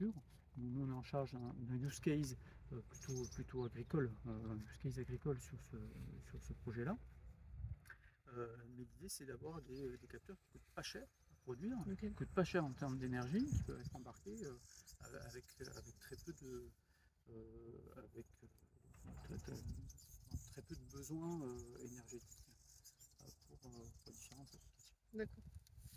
Nous, on est en charge d'un use case euh, plutôt, agricole, euh, un use case agricole sur ce, projet-là. Euh, mais l'idée, c'est d'avoir des, capteurs qui ne coûtent pas cher à produire, qui ne coûtent pas cher en termes d'énergie, qui peuvent être embarqués avec, très peu de, avec, très, peu de besoins énergétiques pour, pour différentes applications. D'accord.